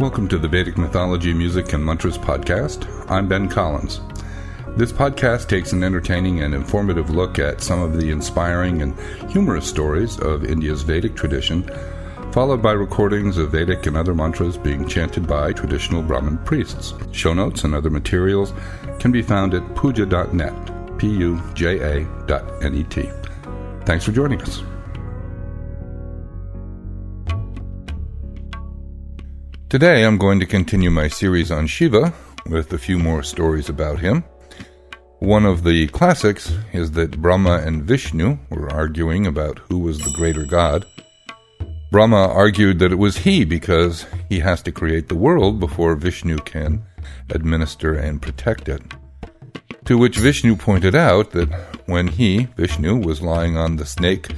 Welcome to the Vedic Mythology, Music, and Mantras podcast. I'm Ben Collins. This podcast takes an entertaining and informative look at some of the inspiring and humorous stories of India's Vedic tradition, followed by recordings of Vedic and other mantras being chanted by traditional Brahmin priests. Show notes and other materials can be found at puja.net, P U J A dot N E T. Thanks for joining us. Today I'm going to continue my series on Shiva with a few more stories about him. One of the classics is that Brahma and Vishnu were arguing about who was the greater god. Brahma argued that it was he because he has to create the world before Vishnu can administer and protect it. To which Vishnu pointed out that when he, Vishnu, was lying on the snake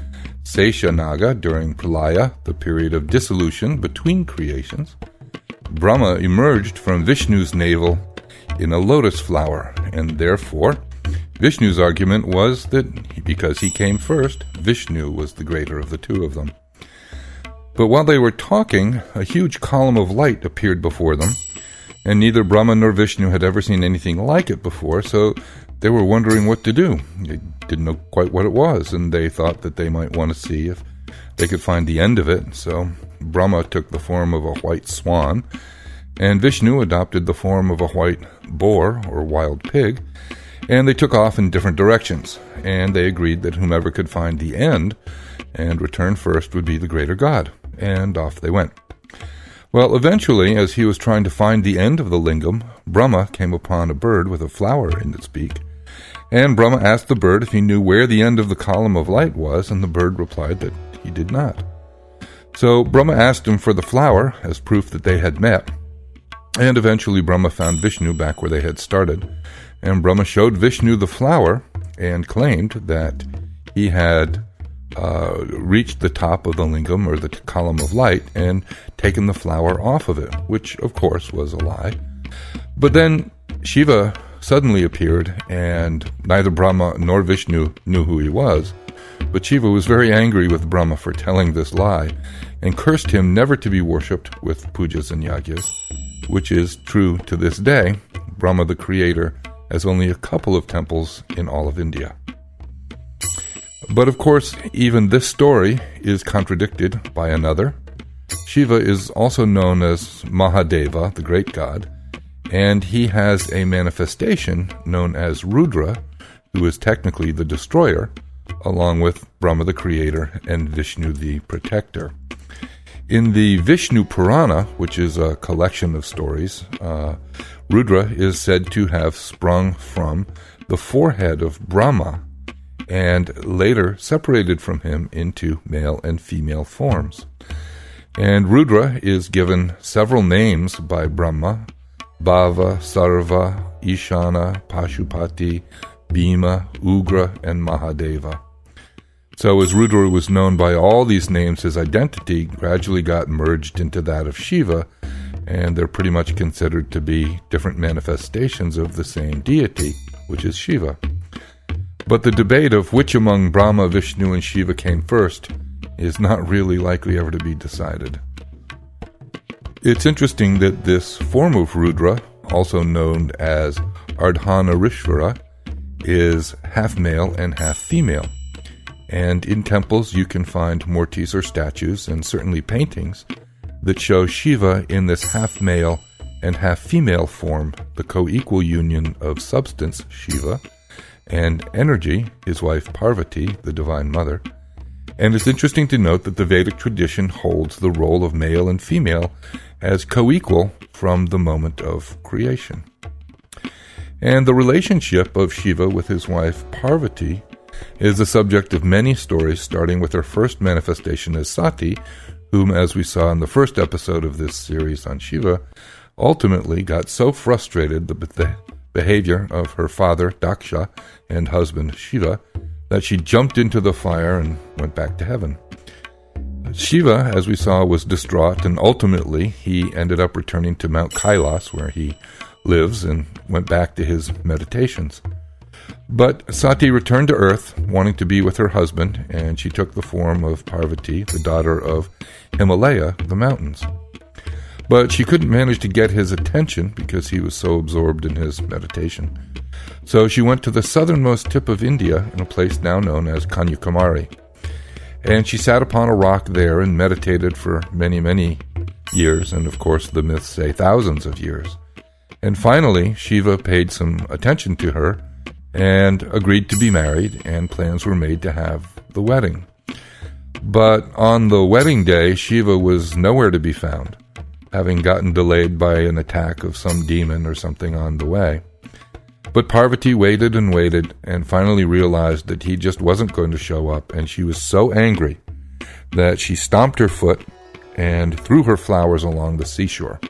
Seshanaga during Pralaya, the period of dissolution between creations, Brahma emerged from Vishnu's navel in a lotus flower, and therefore, Vishnu's argument was that because he came first, Vishnu was the greater of the two of them. But while they were talking, a huge column of light appeared before them, and neither Brahma nor Vishnu had ever seen anything like it before, so they were wondering what to do. They didn't know quite what it was, and they thought that they might want to see if they could find the end of it. So Brahma took the form of a white swan, and Vishnu adopted the form of a white boar or wild pig, and they took off in different directions, and they agreed that whomever could find the end and return first would be the greater god, and off they went. Well, eventually, as he was trying to find the end of the lingam, Brahma came upon a bird with a flower in its beak, and Brahma asked the bird if he knew where the end of the column of light was, and the bird replied that he did not. So Brahma asked him for the flower as proof that they had met. And eventually Brahma found Vishnu back where they had started. And Brahma showed Vishnu the flower and claimed that he had uh, reached the top of the lingam or the column of light and taken the flower off of it, which of course was a lie. But then Shiva suddenly appeared, and neither Brahma nor Vishnu knew who he was. But Shiva was very angry with Brahma for telling this lie and cursed him never to be worshipped with pujas and yagyas, which is true to this day. Brahma, the creator, has only a couple of temples in all of India. But of course, even this story is contradicted by another. Shiva is also known as Mahadeva, the great god, and he has a manifestation known as Rudra, who is technically the destroyer, along with Brahma the creator and Vishnu the protector. In the Vishnu Purana, which is a collection of stories, uh, Rudra is said to have sprung from the forehead of Brahma and later separated from him into male and female forms. And Rudra is given several names by Brahma Bhava, Sarva, Ishana, Pashupati, Bhima, Ugra, and Mahadeva. So, as Rudra was known by all these names, his identity gradually got merged into that of Shiva, and they're pretty much considered to be different manifestations of the same deity, which is Shiva. But the debate of which among Brahma, Vishnu, and Shiva came first is not really likely ever to be decided. It's interesting that this form of Rudra, also known as Ardhanarishvara, is half male and half female. And in temples, you can find murtis or statues, and certainly paintings, that show Shiva in this half male and half female form, the co equal union of substance, Shiva, and energy, his wife Parvati, the Divine Mother. And it's interesting to note that the Vedic tradition holds the role of male and female as co equal from the moment of creation. And the relationship of Shiva with his wife Parvati is the subject of many stories, starting with her first manifestation as Sati, whom, as we saw in the first episode of this series on Shiva, ultimately got so frustrated with the behavior of her father, Daksha, and husband, Shiva, that she jumped into the fire and went back to heaven. Shiva, as we saw, was distraught, and ultimately he ended up returning to Mount Kailas, where he lives, and went back to his meditations. But Sati returned to Earth, wanting to be with her husband, and she took the form of Parvati, the daughter of Himalaya, the mountains. But she couldn't manage to get his attention because he was so absorbed in his meditation. So she went to the southernmost tip of India in a place now known as Kanyakumari. And she sat upon a rock there and meditated for many, many years, and of course the myths say thousands of years. And finally, Shiva paid some attention to her and agreed to be married, and plans were made to have the wedding. But on the wedding day, Shiva was nowhere to be found, having gotten delayed by an attack of some demon or something on the way. But Parvati waited and waited and finally realized that he just wasn't going to show up, and she was so angry that she stomped her foot and threw her flowers along the seashore.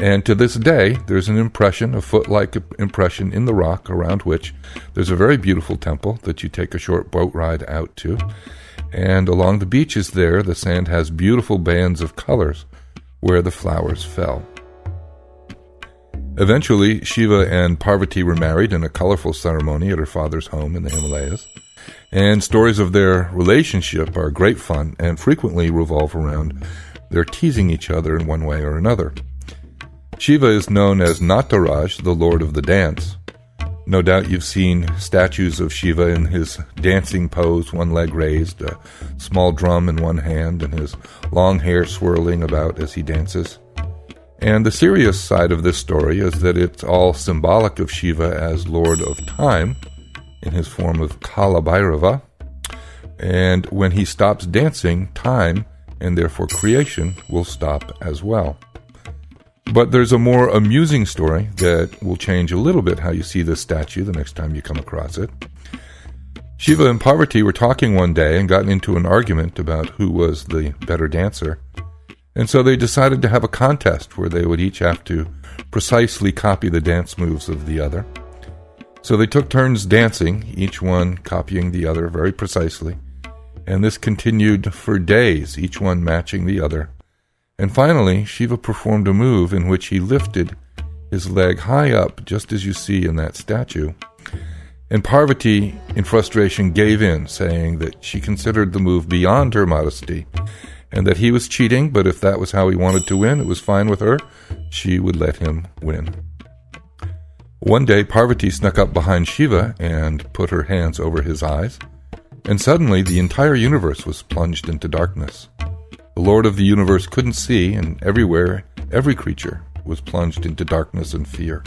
And to this day, there's an impression, a foot like impression in the rock around which there's a very beautiful temple that you take a short boat ride out to. And along the beaches there, the sand has beautiful bands of colors where the flowers fell. Eventually, Shiva and Parvati were married in a colorful ceremony at her father's home in the Himalayas. And stories of their relationship are great fun and frequently revolve around their teasing each other in one way or another. Shiva is known as Nataraj, the Lord of the Dance. No doubt you've seen statues of Shiva in his dancing pose, one leg raised, a small drum in one hand, and his long hair swirling about as he dances. And the serious side of this story is that it's all symbolic of Shiva as Lord of Time in his form of Kala Bhairava. And when he stops dancing, time and therefore creation will stop as well. But there's a more amusing story that will change a little bit how you see this statue the next time you come across it. Shiva and Parvati were talking one day and got into an argument about who was the better dancer. And so they decided to have a contest where they would each have to precisely copy the dance moves of the other. So they took turns dancing, each one copying the other very precisely. And this continued for days, each one matching the other and finally, Shiva performed a move in which he lifted his leg high up, just as you see in that statue. And Parvati, in frustration, gave in, saying that she considered the move beyond her modesty and that he was cheating, but if that was how he wanted to win, it was fine with her. She would let him win. One day, Parvati snuck up behind Shiva and put her hands over his eyes, and suddenly the entire universe was plunged into darkness. The Lord of the universe couldn't see, and everywhere, every creature was plunged into darkness and fear.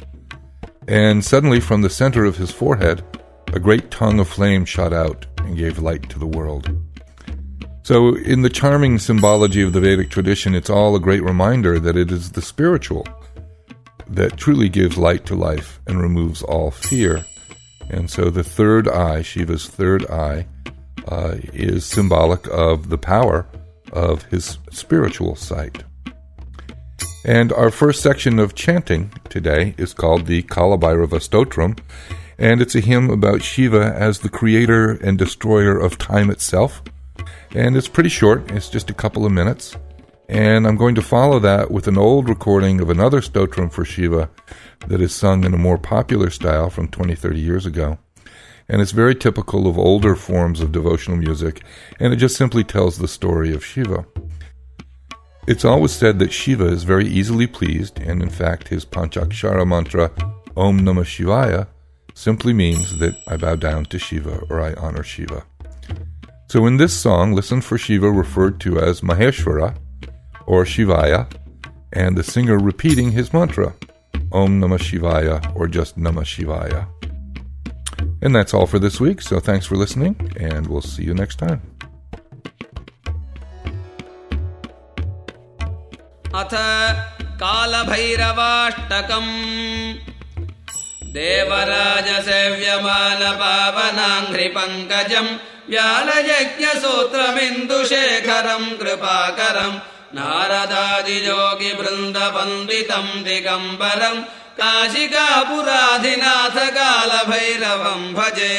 And suddenly, from the center of his forehead, a great tongue of flame shot out and gave light to the world. So, in the charming symbology of the Vedic tradition, it's all a great reminder that it is the spiritual that truly gives light to life and removes all fear. And so, the third eye, Shiva's third eye, uh, is symbolic of the power of his spiritual sight. And our first section of chanting today is called the Kalabhairava Stotram, and it's a hymn about Shiva as the creator and destroyer of time itself. And it's pretty short, it's just a couple of minutes. And I'm going to follow that with an old recording of another stotram for Shiva that is sung in a more popular style from 20, 30 years ago and it's very typical of older forms of devotional music, and it just simply tells the story of Shiva. It's always said that Shiva is very easily pleased, and in fact, his Panchakshara mantra, Om Namah Shivaya, simply means that I bow down to Shiva or I honor Shiva. So in this song, listen for Shiva referred to as Maheshwara or Shivaya, and the singer repeating his mantra, Om Namah Shivaya or just Namah Shivaya. And that's all for this week, so thanks for listening, and we'll see you next time. अथ कालभैरवाष्टकम् देवराजसेव्यमानपावनाङ्घ्रिपङ्कजम् व्यालयज्ञसूत्रमिन्दुशेखरम् कृपाकरम् नारदादियोगिवृन्दवन्दितम् दिगम्बरम् काशिकापुराधिनाथ कालभैरवम् भजे।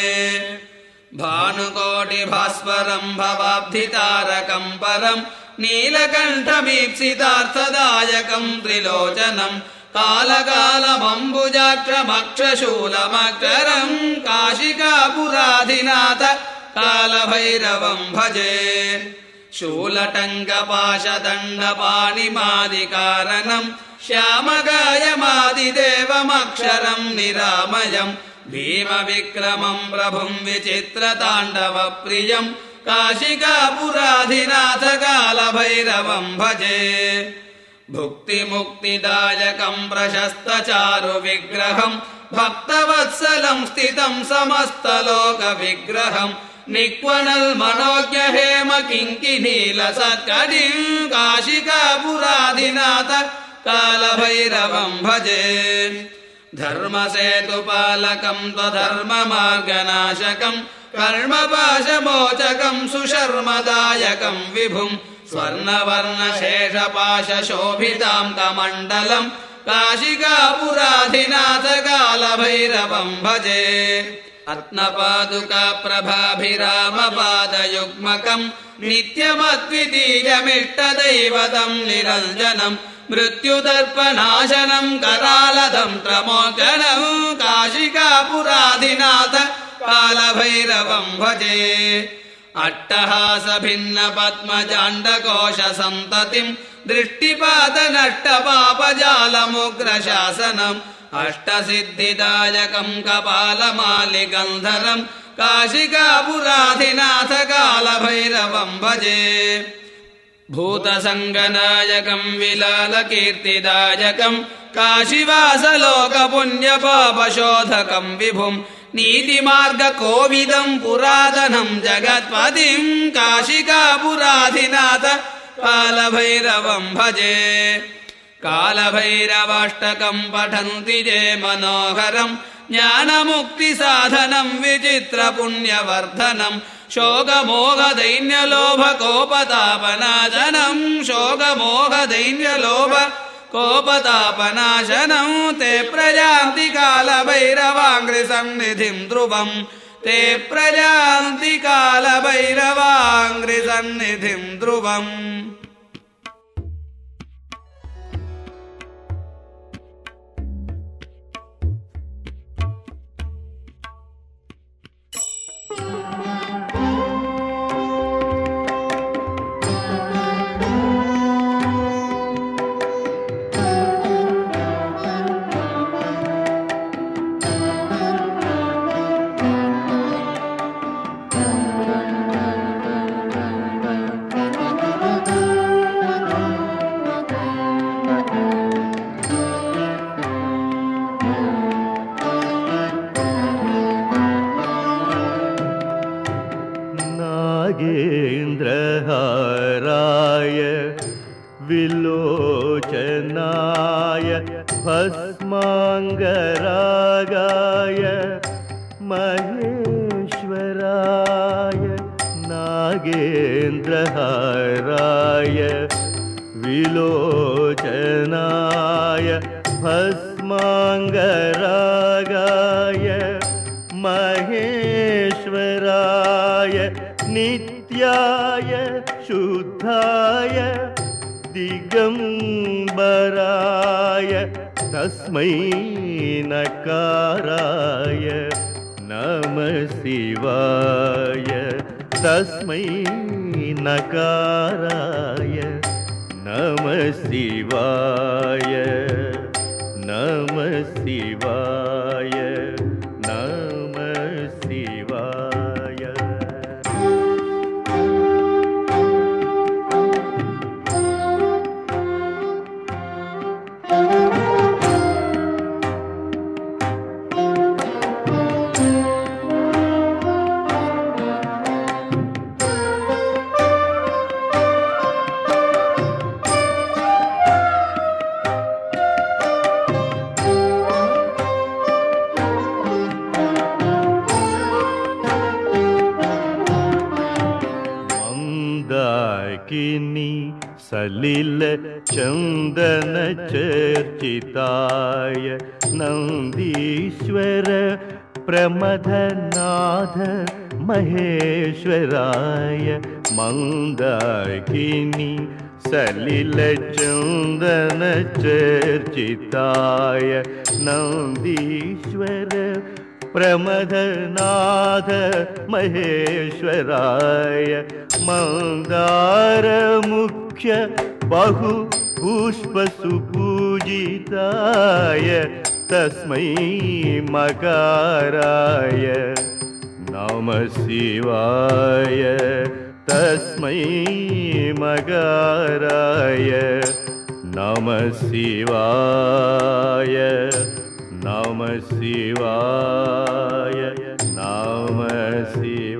भानुकोटिभास्वरम् भवाब्धितारकम् परम् नीलकण्ठमीप्सितार्थदायकम् त्रिलोचनम् कालकालमम्बुजाक्षमक्षशूलमक्षरम् काशिकापुराधिनाथ कालभैरवम् भजे शूलटङ्गपाशदण्डपाणिमादिकारणम् श्यामगायमादिदेवमक्षरम् निरामयम् भीमविक्रमम् प्रभुम् विचित्रताण्डवप्रियम् काशिकापुराधिनाथ कालभैरवम् भजे। भुक्तिमुक्तिदायकम् प्रशस्तचारु विग्रहम् भक्तवत्सलम् स्थितम् समस्तलोकविग्रहम् निक्वणल् मनोज्ञ हेम किङ्किनील सत्कटिम् काशिकापुराधिनाथ कालभैरवम् भजे धर्मसेतुपालकम् त्वधर्ममार्गनाशकम् कर्मपाशमोचकम् सुशर्मदायकम् विभुम् स्वर्णवर्णशेषपाशशोभिताम् कमण्डलम् काशिकापुराधिनाथ कालभैरवम् भजे रत्नपादुका नित्यमद्वितीयमिष्टदैवतम् निरञ्जनम् मृत्युदर्पनाशनम् करालदम् त्रमोचनम् काशिकापुराधिनाथ कालभैरवम् भजे अट्टहासभिन्नपद्मजाण्डकोशसन्ततिम् भिन्न अष्टसिद्धिदायकम् कपालमालिगन्धरम् काशिकापुराधिनाथकालभैरवम् भजे। भूतसङ्गनायकम् विलालकीर्तिदायकम् काशिवासलोकपुण्यपापशोधकम् विभुम् नीतिमार्गकोविदम् पुरातनम् जगत्पतिम् काशिकापुराधिनाथ कालभैरवम् भजे। कालभैरवाष्टकम् पठन्ति जे मनोहरम् ज्ञानमुक्तिसाधनम् विचित्रपुण्यवर्धनम् शोकमोहदैन्यलोभकोपतापनाशनम् शोकमोहदैन्यलोभ कोपदापनाशनं ते प्रजान्ति कालभैरवाङ्ग्रसंनिधिं ध्रुवं। ते प्रजान्ति कालभैरवाङ्ग्रिसन्निधिं ध्रुवम्। नागेन्द्रहाराय विलोचनाय भस्माङ्गरागाय महेश्वराय नित्याय शुद्धाय दिगम्बराय तस्मै नकाराय नमः शिवाय तस्मै नकाराय नमः शिवाय नमः शिवाय किनी सलिल चन्दन चर्चिताय नन्दीश्वर प्रमथनाथ महेश्वराय मन्दाकिनी किनी चन्दन चर्चिताय नन्दीश्वर प्रमथनाथ महेश्वराय मन्दाकिनी मुख्य बहु पुष्पसुपूजिताय तस्मै मकाराय नम शिवाय तस्मै मकाराय नम शिवाय नम शिवाय नम शिवाय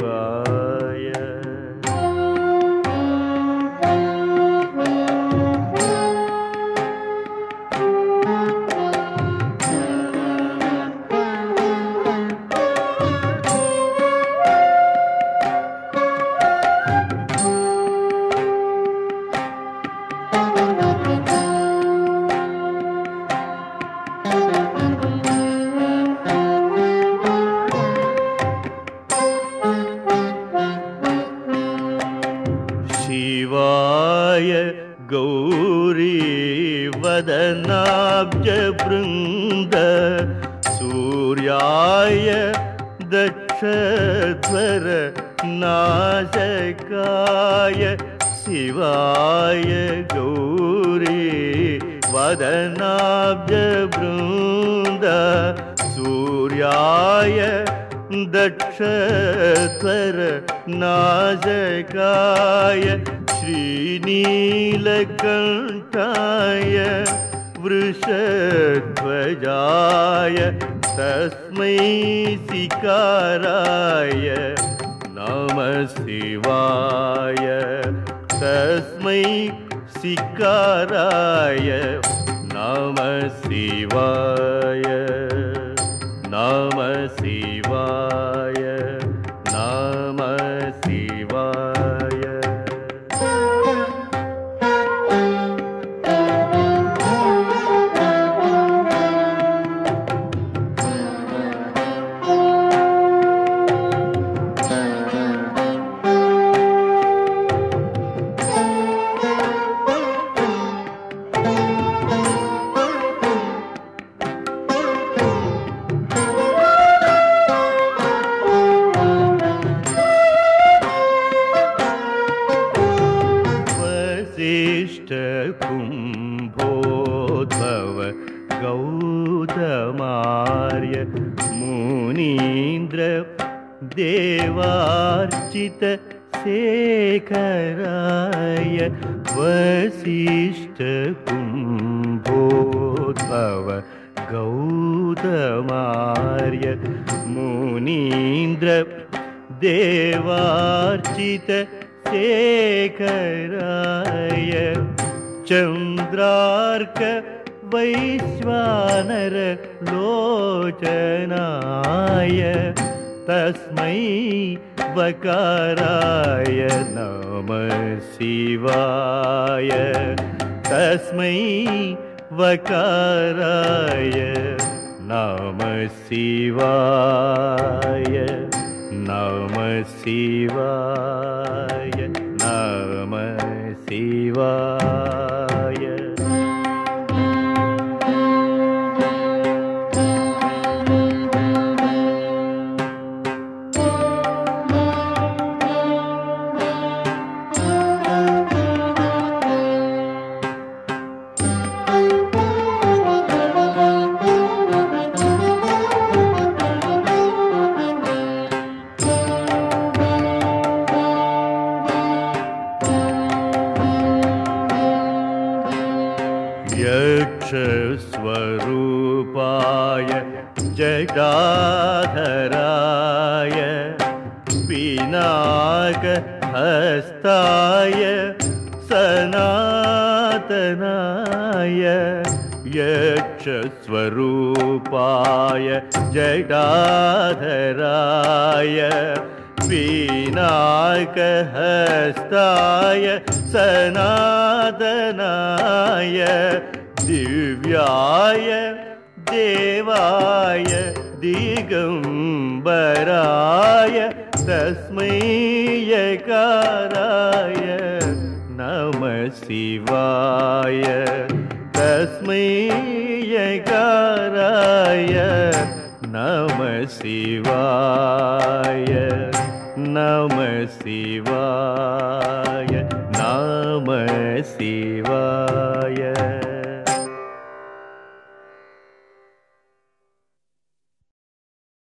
सूर्याय दक्षतर नाजकाय श्रीनीलकण्ठाय वृषध्वजाय तस्मै सिकाराय नमः शिवाय तस्मै सिकाराय नमः शिवाय नम शिवाय मुनीन्द्र देवार्चित शेखराय वसिष्ठ कुम्भोद्भव गौतमार्य मुनीन्द्र देवार्चित शेखराय चन्द्रार्क वैश्वानर लोचनाय तस्मै वकाराय नमः शिवाय तस्मै वकाराय नमः शिवाय नमः शिवाय नमः शिवाय சதனாய திவ்யாய தேவாய திகம்பராய தஸ்மையகாராய நம சிவாய தஸ்மையகாராய நம சிவாய நம சிவாய. शिवा